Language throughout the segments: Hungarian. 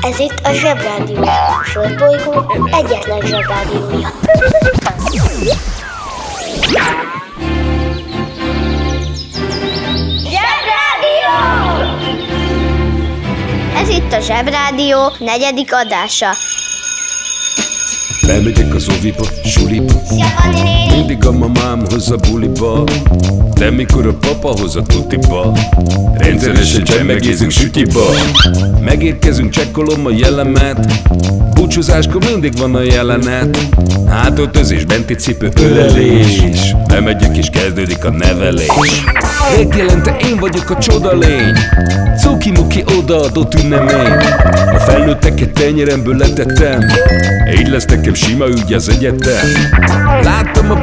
Ez itt a Zsebrádió. A Földbolygó egyetlen Zsebrádiója. Zsebrádió! Ez itt a Zsebrádió negyedik adása. Lemegyek az oviba, suliba Mindig a mamám hoz a buliba De mikor a papa hoz a tutiba Rendszeresen csemmegézünk sütiba. Megérkezünk, csekkolom a jellemet Búcsúzáskor mindig van a jelenet. Hátöltözés, benti cipő, ölelés Lemegyek és kezdődik a nevelés. Megjelente én vagyok a csoda lény? Cuki-muki odaadott ünnemény. A felnőtteket tenyeremből letettem. Így lesz nekem sima ügy az egyetem. Láttam a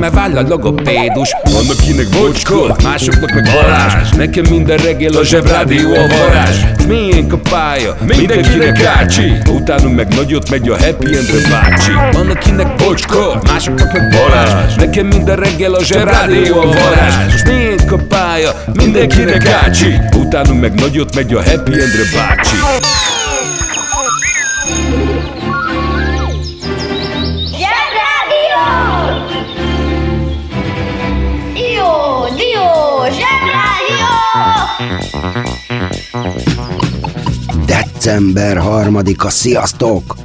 mert váll a logopédus. Van akinek bocskor, másoknak meg varázs. Nekem minden reggel a zsebrádió a varázs. Miénk a pálya, mindenkinek ácsi Utánunk meg nagyot megy a happy endre bácsi. Van akinek bocskor, másoknak meg varázs. Nekem minden reggel a zsebrádió a varázs. Most miénk a pálya, mindenkinek ácsi Utánunk meg nagyot megy a happy endre bácsi December harmadika, sziasztok!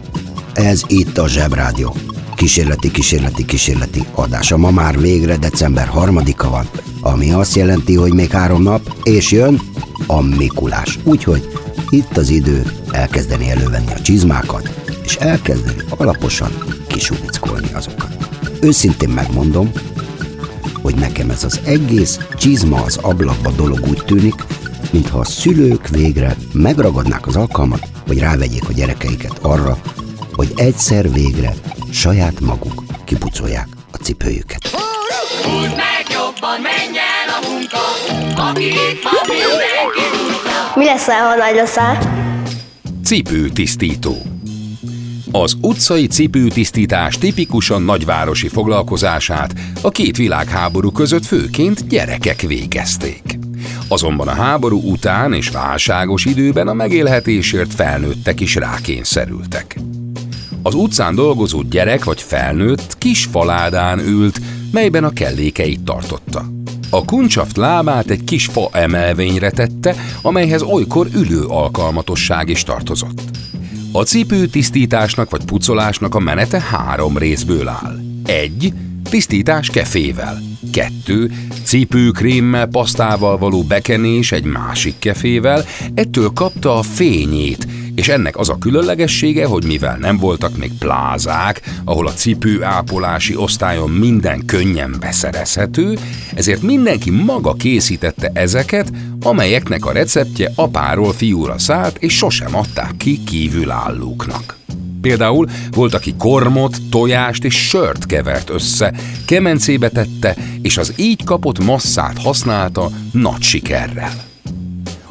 Ez itt a Zsebrádió. Kísérleti, kísérleti, kísérleti adása. Ma már végre december harmadika van, ami azt jelenti, hogy még három nap, és jön a Mikulás. Úgyhogy itt az idő elkezdeni elővenni a csizmákat, és elkezdeni alaposan kisuvickolni azokat. Őszintén megmondom, hogy nekem ez az egész csizma az ablakba dolog úgy tűnik, mintha a szülők végre megragadnák az alkalmat, hogy rávegyék a gyerekeiket arra, hogy egyszer végre saját maguk kipucolják a cipőjüket. Húzd meg jobban, menj el a munka, aki itt van, mindenki. Mi leszel, ha nagy leszel? Cipőtisztító Az utcai cipőtisztítás tipikusan nagyvárosi foglalkozását a két világháború között főként gyerekek végezték. Azonban a háború után és válságos időben a megélhetésért felnőttek is rákényszerültek. Az utcán dolgozó gyerek vagy felnőtt kis faládán ült, melyben a kellékeit tartotta. A kuncsaft lábát egy kis fa emelvényre tette, amelyhez olykor ülő alkalmatosság is tartozott. A cipő tisztításnak vagy pucolásnak a menete három részből áll. Egy, tisztítás kefével. Kettő, cipőkrémmel, pasztával való bekenés egy másik kefével, ettől kapta a fényét, és ennek az a különlegessége, hogy mivel nem voltak még plázák, ahol a cipő ápolási osztályon minden könnyen beszerezhető, ezért mindenki maga készítette ezeket, amelyeknek a receptje apáról fiúra szállt, és sosem adták ki kívülállóknak. Például volt, aki kormot, tojást és sört kevert össze, kemencébe tette, és az így kapott masszát használta nagy sikerrel.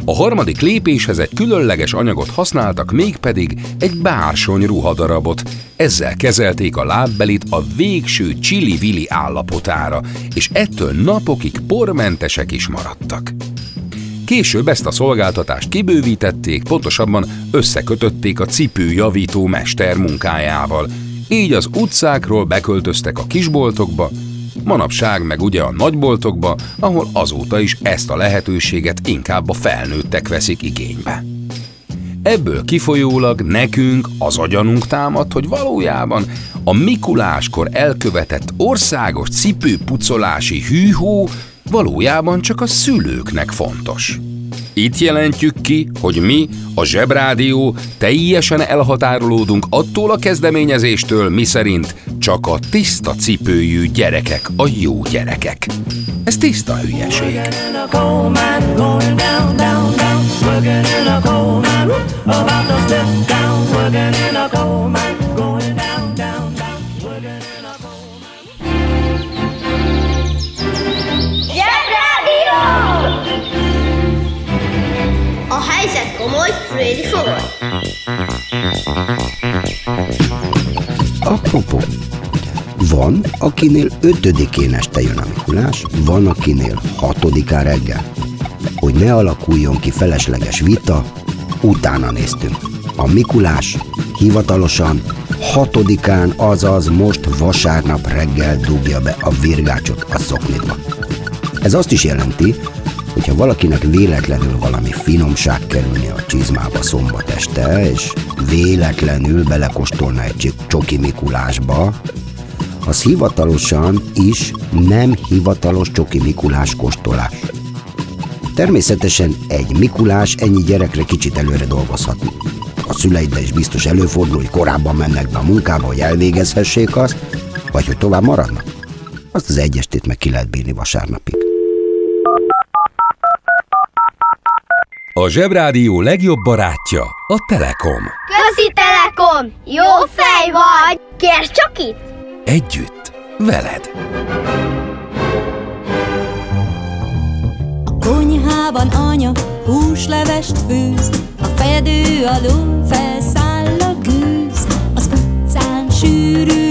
A harmadik lépéshez egy különleges anyagot használtak, mégpedig egy bársony ruhadarabot. Ezzel kezelték a lábbelit a végső csili-vili állapotára, és ettől napokig pormentesek is maradtak. Később ezt a szolgáltatást kibővítették, pontosabban összekötötték a cipőjavító mester munkájával. Így az utcákról beköltöztek a kisboltokba, manapság meg ugye a nagyboltokba, ahol azóta is ezt a lehetőséget inkább a felnőttek veszik igénybe. Ebből kifolyólag nekünk az agyanunk támad, hogy valójában a Mikuláskor elkövetett országos cipőpucolási hűhó valójában csak a szülőknek fontos. Itt jelentjük ki, hogy mi, a Zsebrádió teljesen elhatárolódunk attól a kezdeményezéstől, miszerint csak a tiszta cipőjű gyerekek a jó gyerekek. Ez tiszta hülyeség. In Helyzet komoly, Freddy fogad. Apropó, van, akinél ötödikén este jön a Mikulás, van, akinél hatodikán reggel. Hogy ne alakuljon ki felesleges vita, utána néztünk. A Mikulás hivatalosan hatodikán, azaz most vasárnap reggel dugja be a virgácsot a szoknitba. Ez azt is jelenti, hogyha valakinek véletlenül valami finomság kerülni a csizmába szombat este, és véletlenül belekostolna egy csoki Mikulásba, az hivatalosan is nem hivatalos csoki Mikulás kóstolás. Természetesen egy Mikulás ennyi gyerekre kicsit előre dolgozhat. A szüleiddel is biztos előfordul, hogy korábban mennek be a munkába, hogy elvégezhessék azt, vagy hogy tovább maradnak. Azt az egyestét meg ki lehet bírni vasárnapig. A Zsebrádió legjobb barátja a Telekom. Közi Telekom! Jó fej vagy! Kérd csak itt! Együtt, veled. A konyhában anya húslevest főz, a fedő alól felszáll a gőz, az utcán sűrű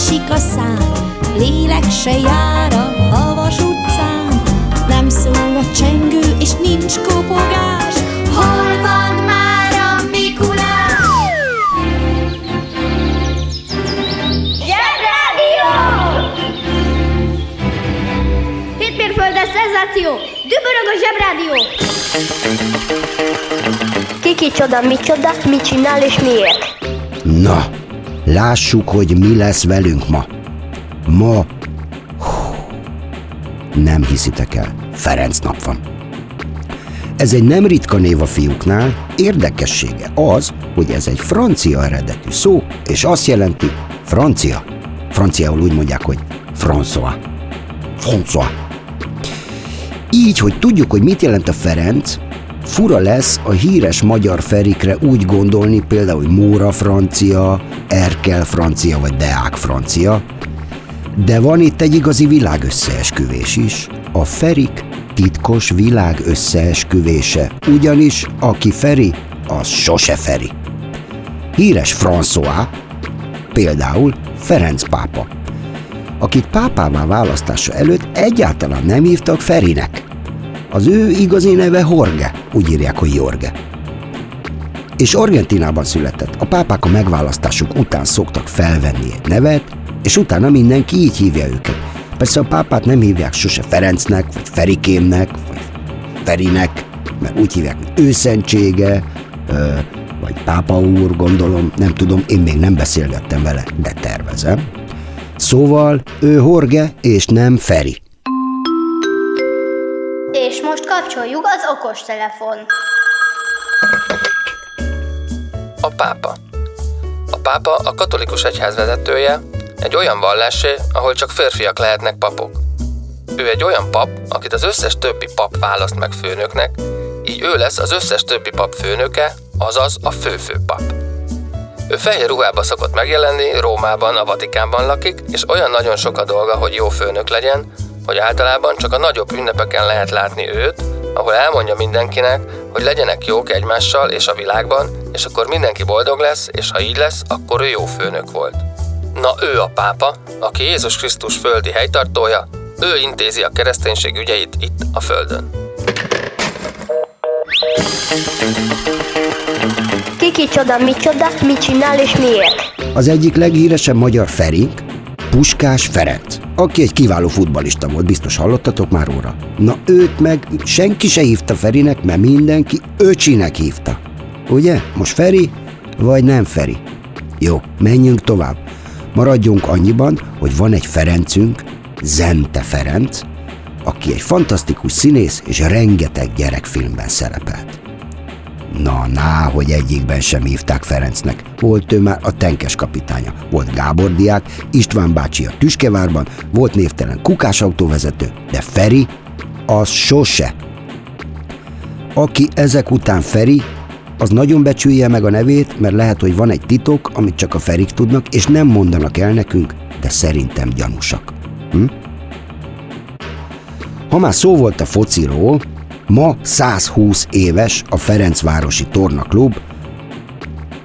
késik a szám, lélek se jár a havas utcán. Nem szól a csengő, és nincs kopogás. Hol van már a Mikulás? Zsebrádió! Hétmérföldes szenzáció! Dübörög a Zsebrádió! Kiki csoda, micsoda, mit csinál és miért? Na, lássuk, hogy mi lesz velünk ma. Ma... Nem hiszitek el, Ferenc nap van. Ez egy nem ritka név a fiúknál, érdekessége az, hogy ez egy francia eredetű szó, és azt jelenti francia. Franciául úgy mondják, hogy François. François. Így, hogy tudjuk, hogy mit jelent a Ferenc, fura lesz a híres magyar ferikre úgy gondolni, például, hogy Móra francia, Erkel francia vagy Deák francia, de van itt egy igazi világösszeesküvés is. A Ferik titkos világ összeesküvése, ugyanis aki Feri, az sose Feri. Híres François, például Ferenc pápa, akit pápává választása előtt egyáltalán nem hívtak Ferinek. Az ő igazi neve Jorge, úgy írják, hogy Jorge. És Argentinában született. A pápák a megválasztásuk után szoktak felvenni egy nevet, és utána mindenki így hívja őket. Persze a pápát nem hívják sose Ferencnek, vagy Ferikémnek, vagy Ferinek, mert úgy hívják, hogy őszentsége, vagy pápa úr, gondolom, nem tudom, én még nem beszélgettem vele, de tervezem. Szóval ő Jorge, és nem Feri. Kapcsoljuk az okostelefon. A pápa. A pápa a katolikus egyház vezetője, egy olyan vallásé, ahol csak férfiak lehetnek papok. Ő egy olyan pap, akit az összes többi pap választ meg főnöknek, így ő lesz az összes többi pap főnöke, azaz a főfőpap. Ő fehér ruhába szokott megjelenni, Rómában, a Vatikánban lakik, és olyan nagyon sok a dolga, hogy jó főnök legyen, hogy általában csak a nagyobb ünnepeken lehet látni őt, ahol elmondja mindenkinek, hogy legyenek jók egymással és a világban, és akkor mindenki boldog lesz, és ha így lesz, akkor ő jó főnök volt. Na ő a pápa, aki Jézus Krisztus földi helytartója, ő intézi a kereszténység ügyeit itt a földön. Ki kicsoda, micsoda, mit csinál és miért? Az egyik leghíresebb magyar Ferink, Puskás Ferenc, aki egy kiváló futbalista volt, biztos hallottatok már róla. Na őt meg senki se hívta Ferinek, mert mindenki öcsinek hívta. Ugye? Most Feri, vagy nem Feri? Jó, menjünk tovább. Maradjunk annyiban, hogy van egy Ferencünk, Zente Ferenc, aki egy fantasztikus színész és rengeteg gyerekfilmben szerepelt. Na, ná, hogy egyikben sem hívták Ferencnek. Volt ő már a tenkes kapitánya. Volt Gábor diák, István bácsi a Tüskevárban, volt névtelen kukás autóvezető, de Feri, az sose. Aki ezek után Feri, az nagyon becsülje meg a nevét, mert lehet, hogy van egy titok, amit csak a Ferik tudnak, és nem mondanak el nekünk, de szerintem gyanúsak. Hm? Ha már szó volt a fociról, ma 120 éves a Ferencvárosi Tornaklub,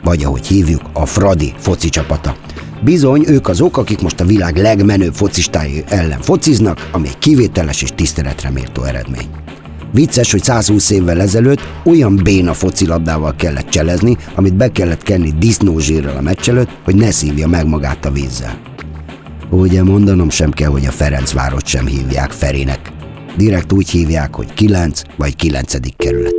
vagy ahogy hívjuk, a Fradi foci csapata. Bizony, ők azok, akik most a világ legmenőbb focistái ellen fociznak, ami egy kivételes és tiszteletre méltó eredmény. Vicces, hogy 120 évvel ezelőtt olyan béna focilabdával kellett cselezni, amit be kellett kenni disznózsírral a meccs előtt, hogy ne szívja meg magát a vízzel. Ugye mondanom sem kell, hogy a Ferencvárot sem hívják Ferinek. Direkt úgy hívják, hogy 9 vagy 9. kerület.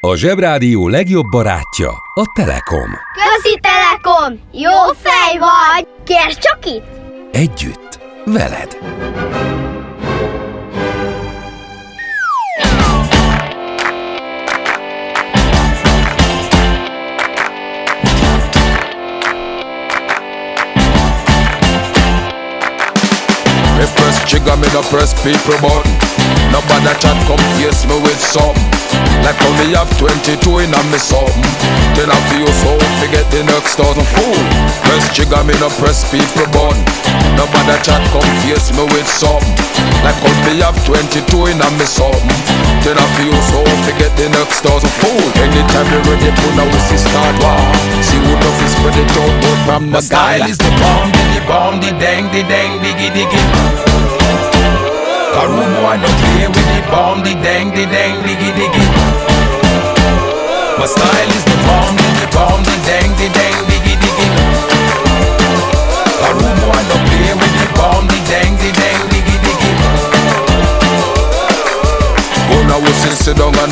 A Zsebrádió legjobb barátja a Telekom. Közi Telekom! Jó fej vagy! Kérd csak itt! Együtt, veled. Me press trigger, me no press people button. Nobody chat come face me with something. Like me have 22 in a me something. Then I feel so forget the next thousand fool. Press trigger, me no press people button. Nobody chat come face me with something. Like me have 22 in a me something. I feel so forget the next thousand fool. Anytime you ready, put now we see start war. See who know fi spread it out, from the style is the bomb, the bomb, the dang, the dang, diggy, diggy. A rude boy don't play with the bomb, the dang, the dang, diggy, diggy. My style is the bomb, the bomb, the dang, the dang, diggy, diggy.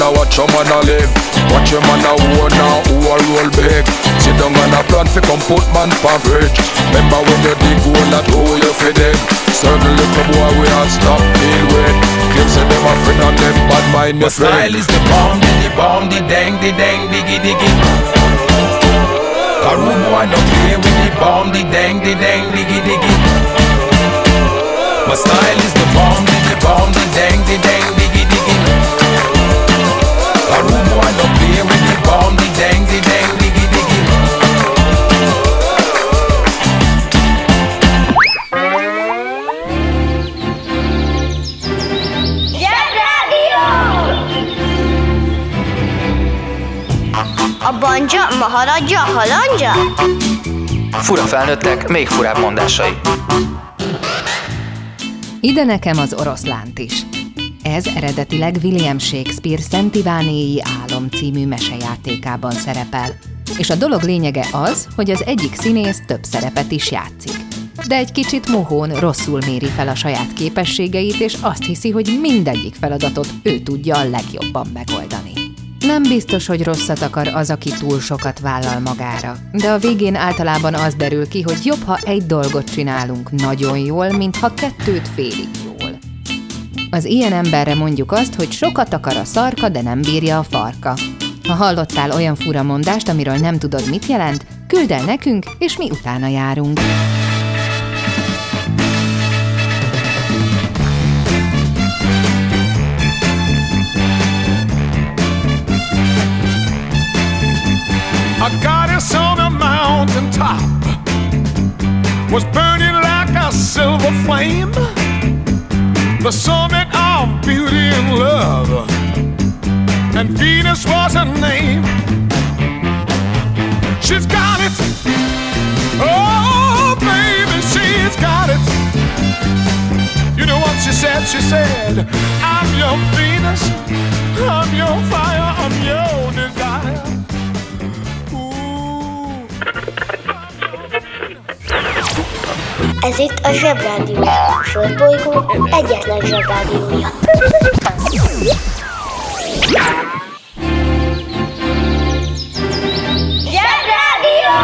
And watch your man a live. Watch your man a own now who a roll big. Sit down and a plan fi come put man pa fridge. Remember when you dig hole that hole you fi dig? Certain little boy we all stop deal with. Claim say them a friend and them bad mind your friend. style is the bomb, the bomb, the dang, the dang, diggy diggy. Rude boy don't play with the bomb, the dang, the dang, diggy diggy. My style is the bomb, the bomb, the dang, the dang, A banja, maharadja, halandja? Fura felnőttek, még furább mondásai. Ide nekem az oroszlánt is. Ez eredetileg William Shakespeare Szent Ivánéi Álom című mesejátékában szerepel. És a dolog lényege az, hogy az egyik színész több szerepet is játszik. De egy kicsit mohón rosszul méri fel a saját képességeit, és azt hiszi, hogy mindegyik feladatot ő tudja a legjobban megoldani. Nem biztos, hogy rosszat akar az, aki túl sokat vállal magára, de a végén általában az derül ki, hogy jobb, ha egy dolgot csinálunk nagyon jól, mint ha kettőt félig jól. Az ilyen emberre mondjuk azt, hogy sokat akar a szarka, de nem bírja a farka. Ha hallottál olyan fura mondást, amiről nem tudod, mit jelent, küld el nekünk, és mi utána járunk. A goddess on a mountain top was burning like a silver flame, the summit of beauty and love. And Venus was her name. She's got it. Oh, baby, she's got it. You know what she said? she said. I'm your Venus, I'm your fire, I'm your desire. Ez itt a Zsebrádió. A Földbolygó egyetlen Zsebrádiója. Zsebrádió!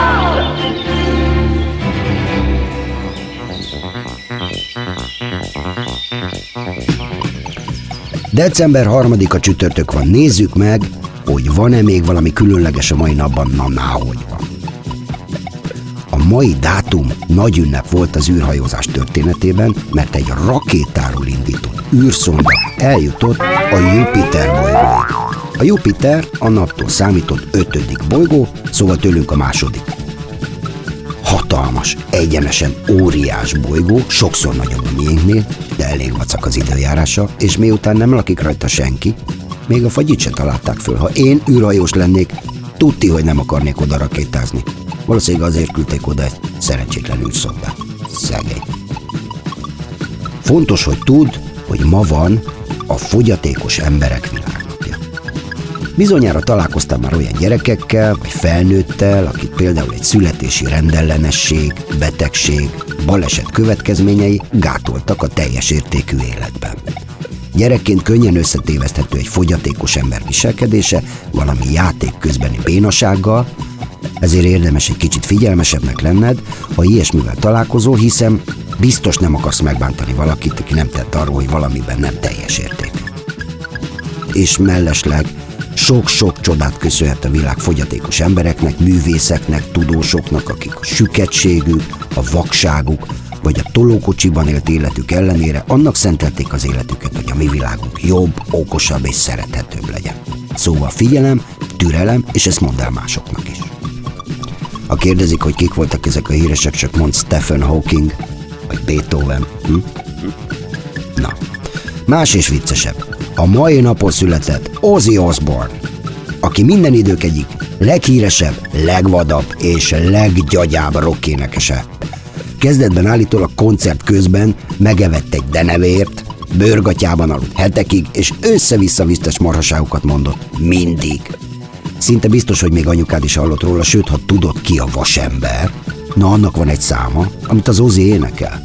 December 3-a csütörtök van, nézzük meg, hogy van-e még valami különleges a mai napban, na náhogy van. A mai dátum nagy ünnep volt az űrhajózás történetében, mert egy rakétáról indított űrszonda eljutott a Jupiter bolygóig. A Jupiter a naptól számított ötödik bolygó, szóval tőlünk a második. Hatalmas, egyenesen óriás bolygó, sokszor nagyobb a miénknél, de elég vacak az időjárása, és miután nem lakik rajta senki, még a fagyit se találták föl. Ha én űrhajós lennék, tudti, hogy nem akarnék oda rakétázni. Valószínűleg azért küldték oda egy szerencsétlen űrszondát. Szegény. Fontos, hogy tudd, hogy ma van a fogyatékos emberek világnapja. Bizonyára találkoztál már olyan gyerekekkel, vagy felnőttel, akit például egy születési rendellenesség, betegség, baleset következményei gátoltak a teljes értékű életben. Gyerekként könnyen összetéveszthető egy fogyatékos ember viselkedése valami játék közbeni bénasággal, ezért érdemes egy kicsit figyelmesebbnek lenned, ha ilyesmivel találkozol, hiszen biztos nem akarsz megbántani valakit, aki nem tett arról, hogy valamiben nem teljes érték. És mellesleg sok-sok csodát köszönhet a világ fogyatékos embereknek, művészeknek, tudósoknak, akik a süketségük, a vakságuk, vagy a tolókocsiban élt életük ellenére annak szentelték az életüket, hogy a mi világunk jobb, okosabb és szerethetőbb legyen. Szóval figyelem, türelem, és ezt mondd el másoknak is. Ha kérdezik, hogy kik voltak ezek a híresek, csak mond Stephen Hawking, vagy Beethoven. Hm? Na, más és viccesebb. A mai napon született Ozzy Osbourne, aki minden idők egyik leghíresebb, legvadabb és leggyagyább rockénekese. Kezdetben állítólag koncert közben megevett egy denevért, bőrgatyában aludt hetekig, és össze-vissza visztes marhaságokat mondott. Mindig. Szinte biztos, hogy még anyukád is hallott róla, sőt, ha tudod ki a vasember, na annak van egy száma, amit az Ozi énekel.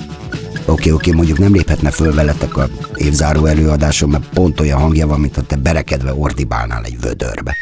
Oké, oké, mondjuk nem léphetne föl veletek a évzáró előadáson, mert pont olyan hangja van, mintha te berekedve ordibálnál egy vödörbe.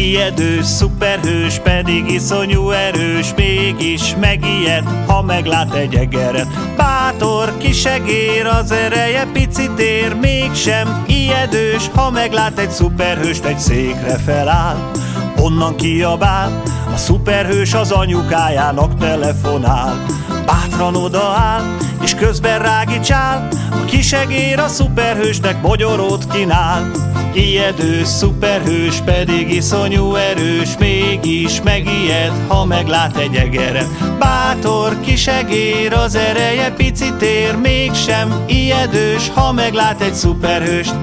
Ijedős, szuperhős, pedig iszonyú erős, mégis megijed, ha meglát egy egeret. Bátor, kisegér, az ereje picit ér, mégsem ijedős, ha meglát egy szuperhőst, egy székre feláll. Onnan kiabál, a szuperhős az anyukájának telefonál. Bátran odaáll, és közben rágicsál, a kisegér a szuperhősnek mogyorót kínál. Ijedő szuperhős, pedig iszonyú erős, mégis megijed, ha meglát egy egeret. Bátor kisegér, az ereje picit ér, mégsem ijedős, ha meglát egy szuperhőst.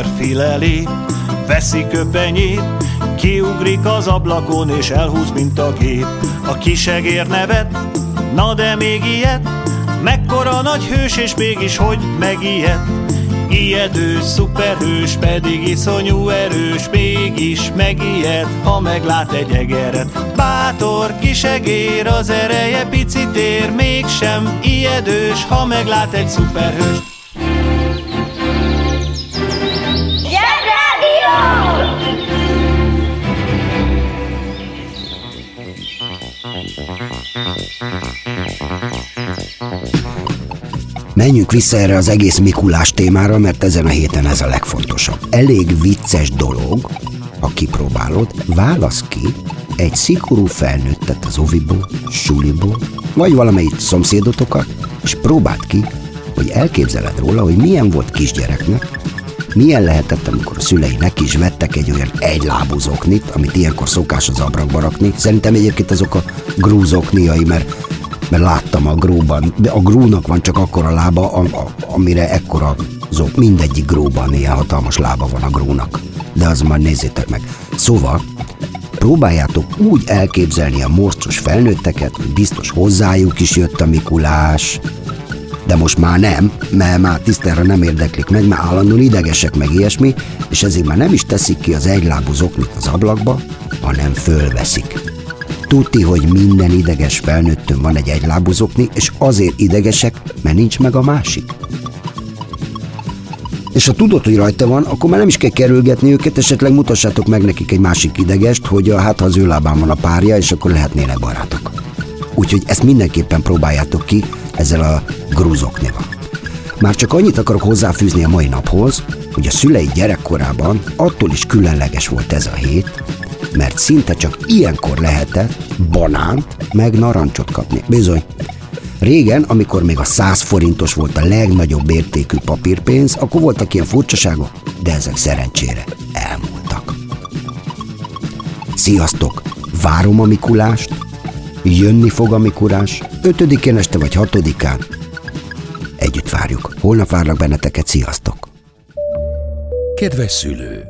A férfi lelép, veszi köpenyét, kiugrik az ablakon és elhúz, mint a gép. A kisegér nevet, na de még ilyet, mekkora nagy hős és mégis hogy megijed. Ijedő, szuperhős, pedig iszonyú erős, mégis megijed, ha meglát egy egeret. Bátor kisegér, az ereje picit ér, mégsem ijedős, ha meglát egy szuperhőst. Menjünk vissza erre az egész Mikulás témára, mert ezen a héten ez a legfontosabb. Elég vicces dolog, ha kipróbálod, válasz ki egy szigorú felnőttet az oviból, suliból, vagy valamelyik szomszédotokat, és próbáld ki, hogy elképzeled róla, hogy milyen volt kisgyereknek, milyen lehetett, amikor a szülei neki is vettek egy olyan egylábú zoknit, amit ilyenkor szokás az abrakba rakni. Szerintem egyébként azok a grúzokniai, mert mert láttam a gróban, de a grónak van csak akkora lába, amire ekkora zó, mindegyik gróban ilyen hatalmas lába van a grónak. De az majd nézzétek meg. Szóval, próbáljátok úgy elképzelni a morcos felnőtteket, hogy biztos hozzájuk is jött a Mikulás, de most már nem, mert már tisztára nem érdeklik meg, mert állandóan idegesek meg ilyesmi, és ezért már nem is teszik ki az egylábú zoknit az ablakba, hanem fölveszik. Tudti, hogy minden ideges felnőttön van egy egylábú zokni, és azért idegesek, mert nincs meg a másik. És ha tudod, hogy rajta van, akkor már nem is kell kerülgetni őket, esetleg mutassátok meg nekik egy másik idegest, hogy hát ha az ő lábán van a párja, és akkor lehetnének barátok. Úgyhogy ezt mindenképpen próbáljátok ki ezzel a grúzoknéval. Már csak annyit akarok hozzáfűzni a mai naphoz, hogy a szülei gyerekkorában attól is különleges volt ez a hét, mert szinte csak ilyenkor lehetett banánt meg narancsot kapni. Bizony. Régen, amikor még a 100 forintos volt a legnagyobb értékű papírpénz, akkor voltak ilyen furcsaságok, de ezek szerencsére elmúltak. Sziasztok! Várom a Mikulást, jönni fog a Mikulás, ötödikén este vagy hatodikán. Együtt várjuk. Holnap várlak benneteket, sziasztok! Kedves szülő!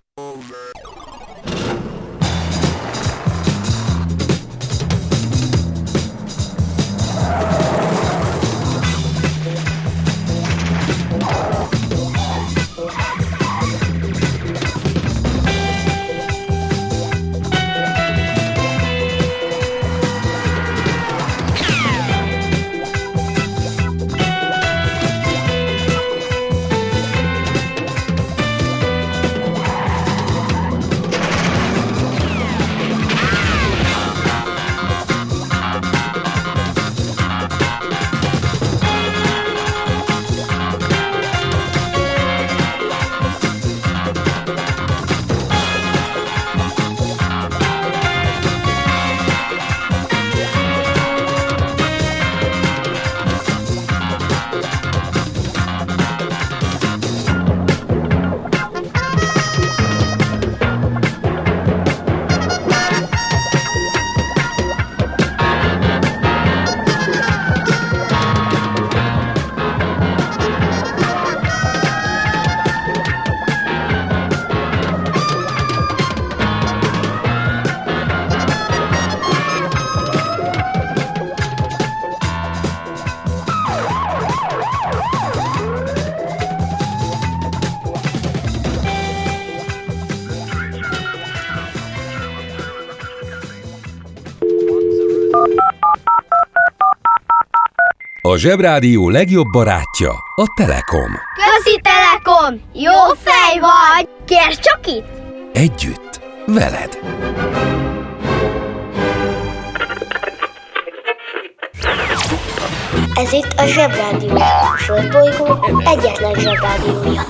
A Zsebrádió legjobb barátja a Telekom. Közi Telekom! Jó fej vagy! Kérd csak itt! Együtt, veled. Ez itt a Zsebrádió. Földbolygó egyetlen Zsebrádiója.